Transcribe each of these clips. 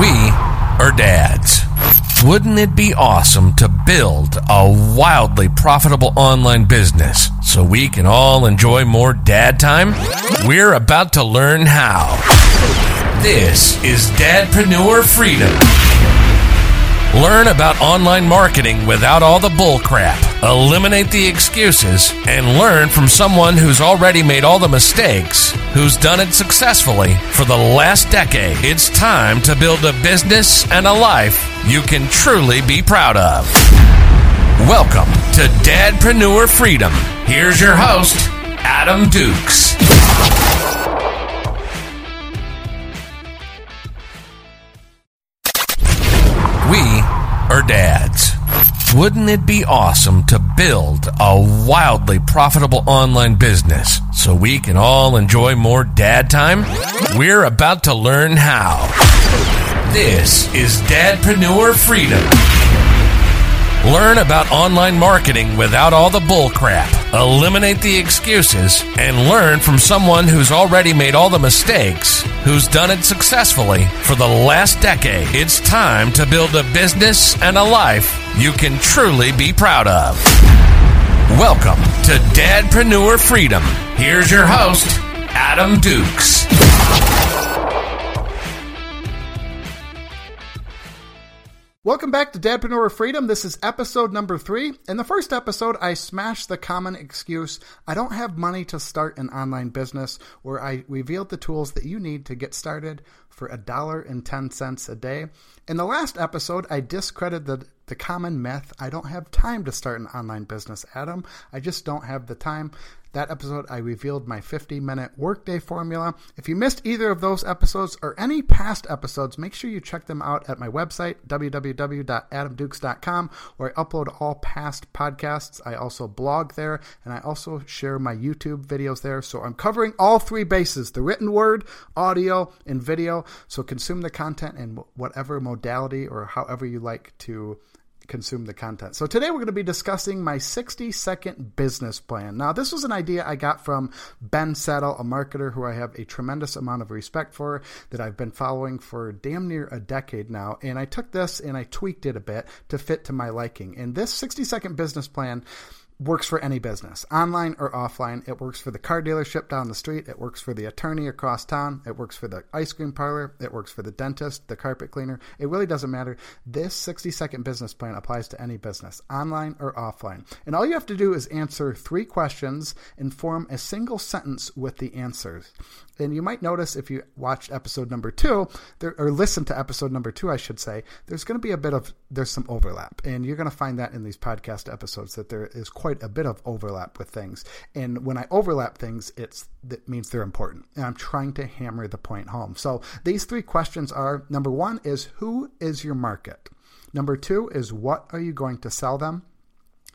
We are dads. Wouldn't it be awesome to build a wildly profitable online business so we can all enjoy more dad time? We're about to learn how. This is Dadpreneur Freedom. Learn about online marketing without all the bullcrap. Eliminate the excuses and learn from someone who's already made all the mistakes, who's done it successfully for the last decade. It's time to build a business and a life you can truly be proud of. Welcome to Dadpreneur Freedom. Here's your host, Adam Dukes. Are dads. Wouldn't it be awesome to build a wildly profitable online business so we can all enjoy more dad time? We're about to learn how. This is Dadpreneur Freedom. Learn about online marketing without all the bullcrap. Eliminate the excuses and learn from someone who's already made all the mistakes, who's done it successfully for the last decade. It's time to build a business and a life you can truly be proud of. Welcome to Dadpreneur Freedom. Here's your host, Adam Dukes. Welcome back to Dadpreneur Freedom. This is episode number three. In the first episode, I smashed the common excuse I don't have money to start an online business, where I revealed the tools that you need to get started for a dollar and ten cents a day. In the last episode, I discredited the, the common myth I don't have time to start an online business, Adam. I just don't have the time. That episode, I revealed my 50 minute workday formula. If you missed either of those episodes or any past episodes, make sure you check them out at my website, www.adamdukes.com, where I upload all past podcasts. I also blog there and I also share my YouTube videos there. So I'm covering all three bases the written word, audio, and video. So consume the content in whatever modality or however you like to consume the content. So today we're going to be discussing my 60 second business plan. Now, this was an idea I got from Ben Settle, a marketer who I have a tremendous amount of respect for that I've been following for damn near a decade now. And I took this and I tweaked it a bit to fit to my liking. And this 60 second business plan works for any business, online or offline. It works for the car dealership down the street. It works for the attorney across town. It works for the ice cream parlor. It works for the dentist, the carpet cleaner. It really doesn't matter. This 60 second business plan applies to any business, online or offline. And all you have to do is answer three questions and form a single sentence with the answers. And you might notice if you watched episode number two, there, or listen to episode number two, I should say, there's going to be a bit of, there's some overlap. And you're going to find that in these podcast episodes that there is quite a bit of overlap with things. And when I overlap things, it's, that means they're important. And I'm trying to hammer the point home. So these three questions are number one is who is your market? Number two is what are you going to sell them?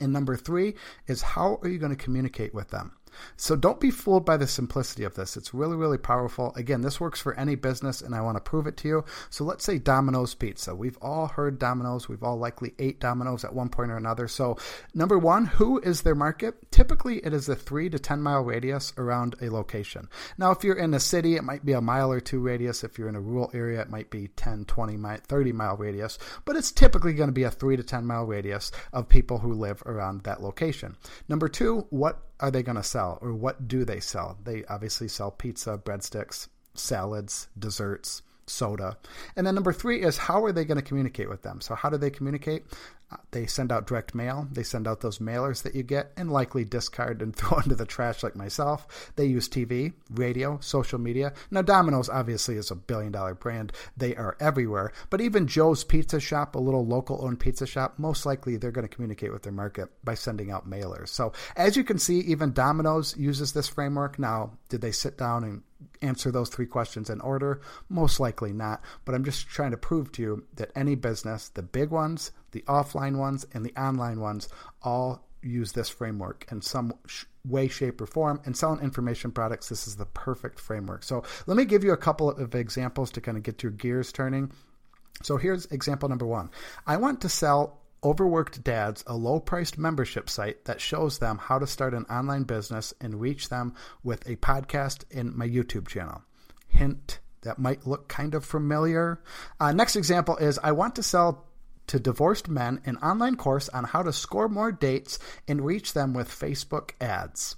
And number three is how are you going to communicate with them? So don't be fooled by the simplicity of this. It's really, really powerful. Again, this works for any business, and I want to prove it to you. So let's say Domino's Pizza. We've all heard Domino's. We've all likely ate Domino's at one point or another. So, number one, who is their market? Typically, it is a three to 10 mile radius around a location. Now, if you're in a city, it might be a mile or two radius. If you're in a rural area, it might be 10, 20, 30 mile radius. But it's typically going to be a three to 10 mile radius of people who live around that location. Number two, what are they going to sell or what do they sell? They obviously sell pizza, breadsticks, salads, desserts, soda. And then number three is how are they going to communicate with them? So, how do they communicate? Uh, they send out direct mail. They send out those mailers that you get and likely discard and throw into the trash like myself. They use TV, radio, social media. Now, Domino's obviously is a billion dollar brand. They are everywhere. But even Joe's Pizza Shop, a little local owned pizza shop, most likely they're going to communicate with their market by sending out mailers. So, as you can see, even Domino's uses this framework. Now, did they sit down and answer those three questions in order? Most likely not. But I'm just trying to prove to you that any business, the big ones, the offline ones, and the online ones, all use this framework in some way, shape, or form. And selling information products, this is the perfect framework. So let me give you a couple of examples to kind of get your gears turning. So here's example number one I want to sell overworked dads a low priced membership site that shows them how to start an online business and reach them with a podcast and my YouTube channel. Hint that might look kind of familiar. Uh, next example is I want to sell to divorced men an online course on how to score more dates and reach them with Facebook ads.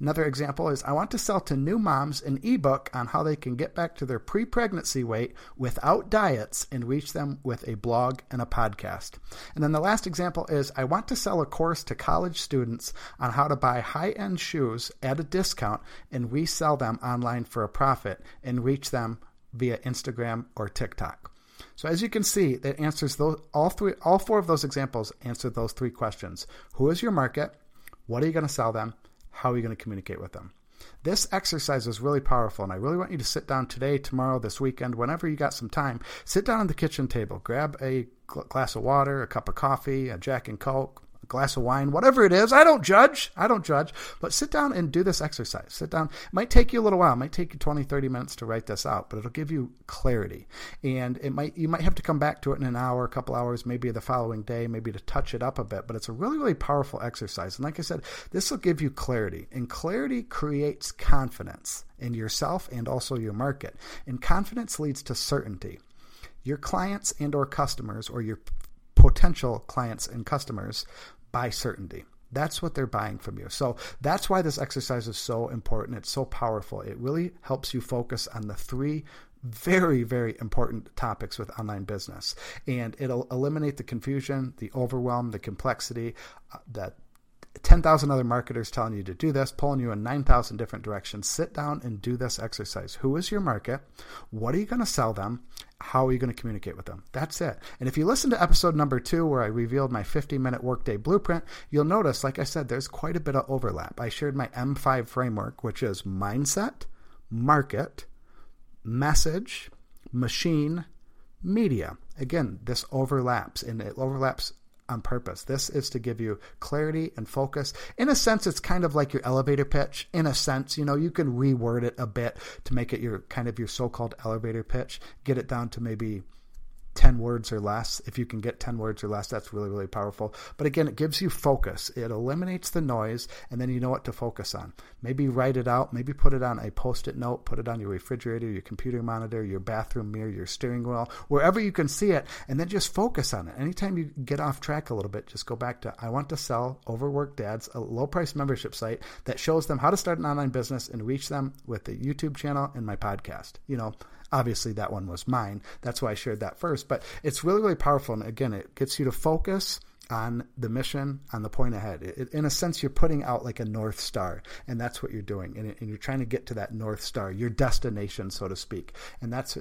Another example is I want to sell to new moms an ebook on how they can get back to their pre pregnancy weight without diets and reach them with a blog and a podcast. And then the last example is I want to sell a course to college students on how to buy high end shoes at a discount and resell them online for a profit and reach them via Instagram or TikTok. So as you can see, that answers those all three all four of those examples answer those three questions. Who is your market? What are you going to sell them? How are you going to communicate with them? This exercise is really powerful, and I really want you to sit down today, tomorrow, this weekend, whenever you got some time. Sit down at the kitchen table, grab a glass of water, a cup of coffee, a Jack and Coke, glass of wine, whatever it is. I don't judge. I don't judge. But sit down and do this exercise. Sit down. It might take you a little while. It might take you 20, 30 minutes to write this out, but it'll give you clarity. And it might you might have to come back to it in an hour, a couple hours, maybe the following day, maybe to touch it up a bit. But it's a really, really powerful exercise. And like I said, this will give you clarity. And clarity creates confidence in yourself and also your market. And confidence leads to certainty your clients and or customers or your potential clients and customers buy certainty. That's what they're buying from you. So that's why this exercise is so important. It's so powerful. It really helps you focus on the three very, very important topics with online business. And it'll eliminate the confusion, the overwhelm, the complexity uh, that 10,000 other marketers telling you to do this, pulling you in 9,000 different directions. Sit down and do this exercise. Who is your market? What are you going to sell them? How are you going to communicate with them? That's it. And if you listen to episode number two, where I revealed my 50 minute workday blueprint, you'll notice, like I said, there's quite a bit of overlap. I shared my M5 framework, which is mindset, market, message, machine, media. Again, this overlaps and it overlaps on purpose. This is to give you clarity and focus. In a sense, it's kind of like your elevator pitch. In a sense, you know, you can reword it a bit to make it your kind of your so called elevator pitch, get it down to maybe 10 words or less. If you can get 10 words or less, that's really, really powerful. But again, it gives you focus. It eliminates the noise, and then you know what to focus on. Maybe write it out. Maybe put it on a post it note, put it on your refrigerator, your computer monitor, your bathroom mirror, your steering wheel, wherever you can see it, and then just focus on it. Anytime you get off track a little bit, just go back to I want to sell overworked dads, a low price membership site that shows them how to start an online business and reach them with the YouTube channel and my podcast. You know, Obviously, that one was mine. That's why I shared that first. But it's really, really powerful. And again, it gets you to focus on the mission, on the point ahead. It, in a sense, you're putting out like a North Star, and that's what you're doing. And, and, you're trying to get to that North Star, your destination, so to speak. And that's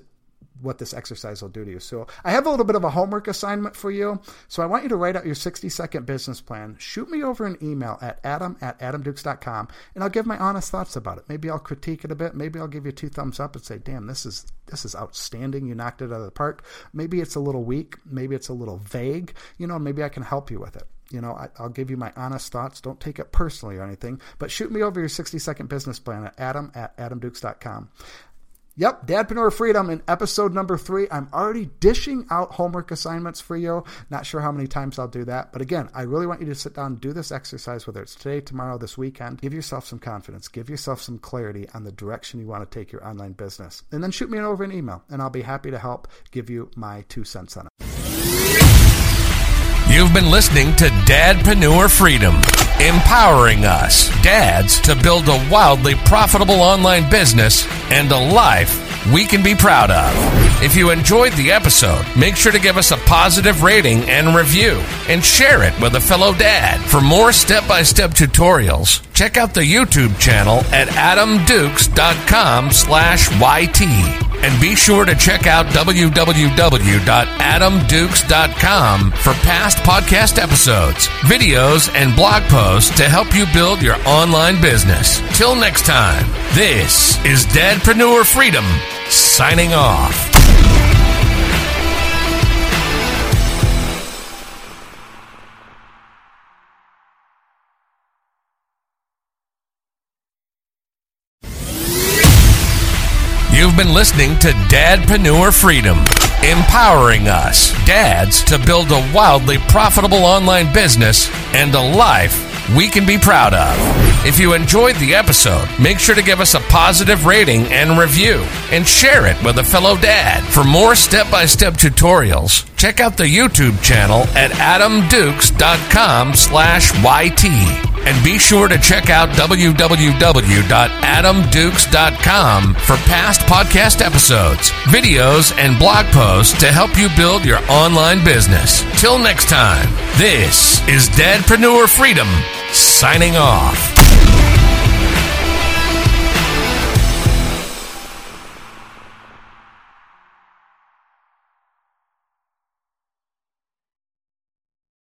what this exercise will do to you. So I have a little bit of a homework assignment for you. So I want you to write out your 60 second business plan. Shoot me over an email at adam at adamdukes.com and I'll give my honest thoughts about it. Maybe I'll critique it a bit. Maybe I'll give you two thumbs up and say, damn, this is this is outstanding. You knocked it out of the park. Maybe it's a little weak. Maybe it's a little vague. You know, maybe I can help you with it you know, I, will give you my honest thoughts. Don't take it personally or anything, but shoot me over your 60 second business plan at adam at adamdukes.com. Yep, Dadpreneur Freedom in episode number three. I'm already dishing out homework assignments for you. Not sure how many times I'll do that. But again, I really want you to sit down and do this exercise, whether it's today, tomorrow, this weekend. Give yourself some confidence. Give yourself some clarity on the direction you want to take your online business. And then shoot me over an email, and I'll be happy to help give you my two cents on it. You've been listening to Dadpreneur Freedom, empowering us, dads, to build a wildly profitable online business and a life we can be proud of. If you enjoyed the episode, make sure to give us a positive rating and review and share it with a fellow dad. For more step by step tutorials, check out the YouTube channel at adamdukes.com slash YT. And be sure to check out www.adamdukes.com for past podcast episodes, videos, and blog posts to help you build your online business. Till next time, this is Dadpreneur Freedom signing off. You've been listening to Dadpreneur Freedom, empowering us, dads, to build a wildly profitable online business and a life we can be proud of. If you enjoyed the episode, make sure to give us a positive rating and review and share it with a fellow dad. For more step by step tutorials, check out the YouTube channel at adamdukes.com slash YT. And be sure to check out www.adamdukes.com for past podcast episodes, videos, and blog posts to help you build your online business. Till next time, this is Dadpreneur Freedom signing off.